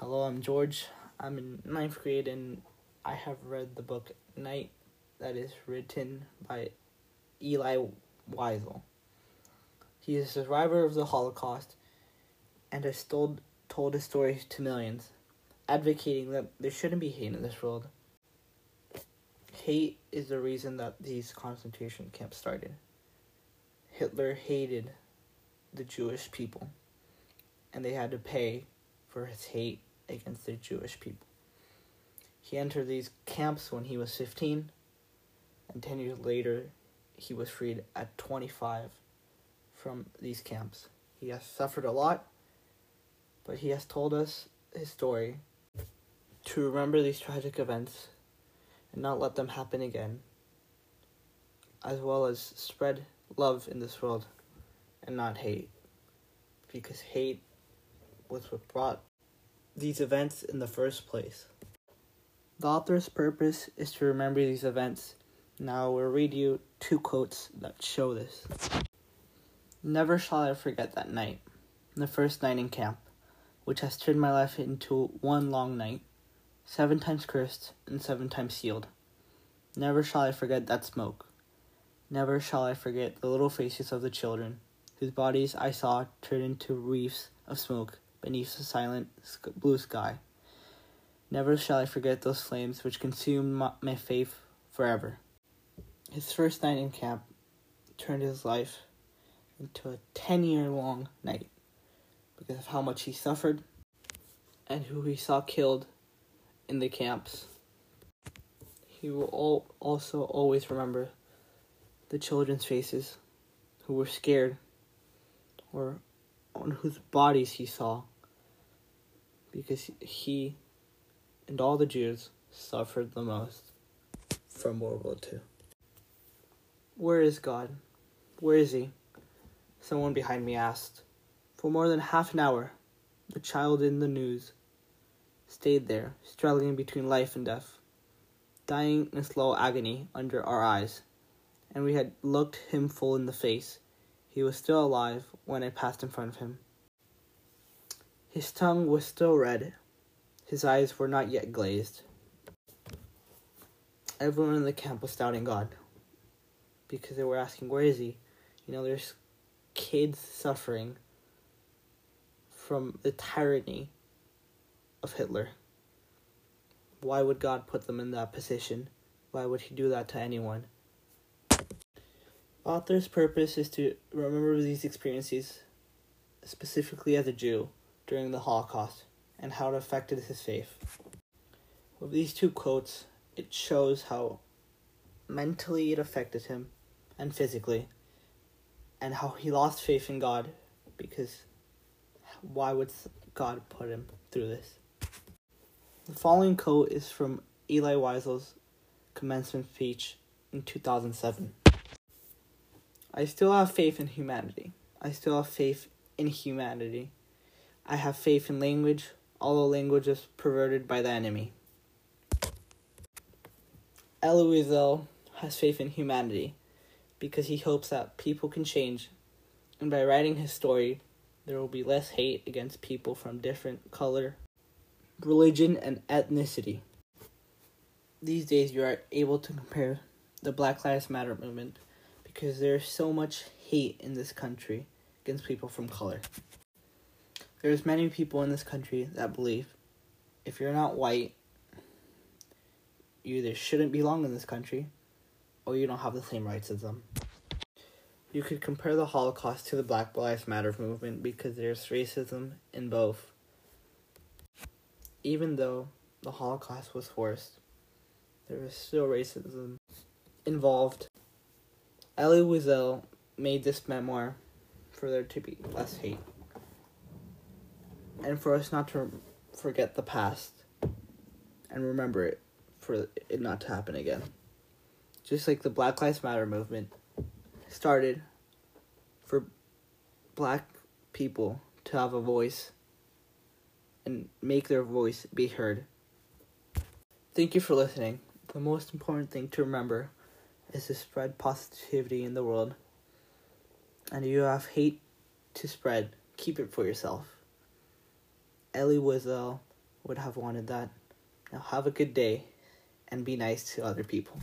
Hello, I'm George. I'm in ninth grade and I have read the book Night that is written by Eli Wiesel. He is a survivor of the Holocaust and has told, told his story to millions, advocating that there shouldn't be hate in this world. Hate is the reason that these concentration camps started. Hitler hated the Jewish people, and they had to pay for his hate against the Jewish people. He entered these camps when he was 15, and 10 years later, he was freed at 25 from these camps. He has suffered a lot, but he has told us his story to remember these tragic events and not let them happen again, as well as spread love in this world and not hate, because hate was what brought these events in the first place. The author's purpose is to remember these events. Now I will read you two quotes that show this. Never shall I forget that night, the first night in camp, which has turned my life into one long night, seven times cursed and seven times sealed. Never shall I forget that smoke. Never shall I forget the little faces of the children, whose bodies I saw turn into wreaths of smoke beneath the silent blue sky. Never shall I forget those flames which consumed my, my faith forever. His first night in camp turned his life into a 10 year long night because of how much he suffered and who he saw killed in the camps. He will all, also always remember the children's faces who were scared or on whose bodies he saw because he and all the Jews suffered the most from World War II. Where is God? Where is he? Someone behind me asked. For more than half an hour, the child in the news stayed there, struggling between life and death, dying in slow agony under our eyes, and we had looked him full in the face. He was still alive when I passed in front of him. His tongue was still red. His eyes were not yet glazed. Everyone in the camp was doubting God because they were asking, Where is he? You know, there's kids suffering from the tyranny of Hitler. Why would God put them in that position? Why would he do that to anyone? Author's purpose is to remember these experiences, specifically as a Jew, during the Holocaust and how it affected his faith. With these two quotes, it shows how mentally it affected him and physically, and how he lost faith in God because why would God put him through this? The following quote is from Eli Wiesel's commencement speech in 2007. I still have faith in humanity. I still have faith in humanity. I have faith in language, although language is perverted by the enemy. Elie Wiesel has faith in humanity because he hopes that people can change, and by writing his story, there will be less hate against people from different color, religion, and ethnicity. These days, you are able to compare the Black Lives Matter movement because there's so much hate in this country against people from color. There's many people in this country that believe if you're not white, you either shouldn't belong in this country or you don't have the same rights as them. You could compare the Holocaust to the Black Lives Matter movement because there's racism in both. Even though the Holocaust was forced, there was still racism involved. Elie Wiesel made this memoir for there to be less hate and for us not to forget the past and remember it for it not to happen again. Just like the Black Lives Matter movement started for black people to have a voice and make their voice be heard. Thank you for listening. The most important thing to remember is to spread positivity in the world. And you have hate to spread, keep it for yourself. Elie Wiesel, would have wanted that. Now have a good day and be nice to other people.